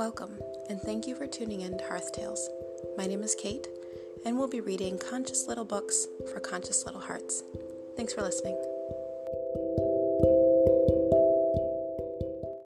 Welcome, and thank you for tuning in to Hearth Tales. My name is Kate, and we'll be reading conscious little books for conscious little hearts. Thanks for listening.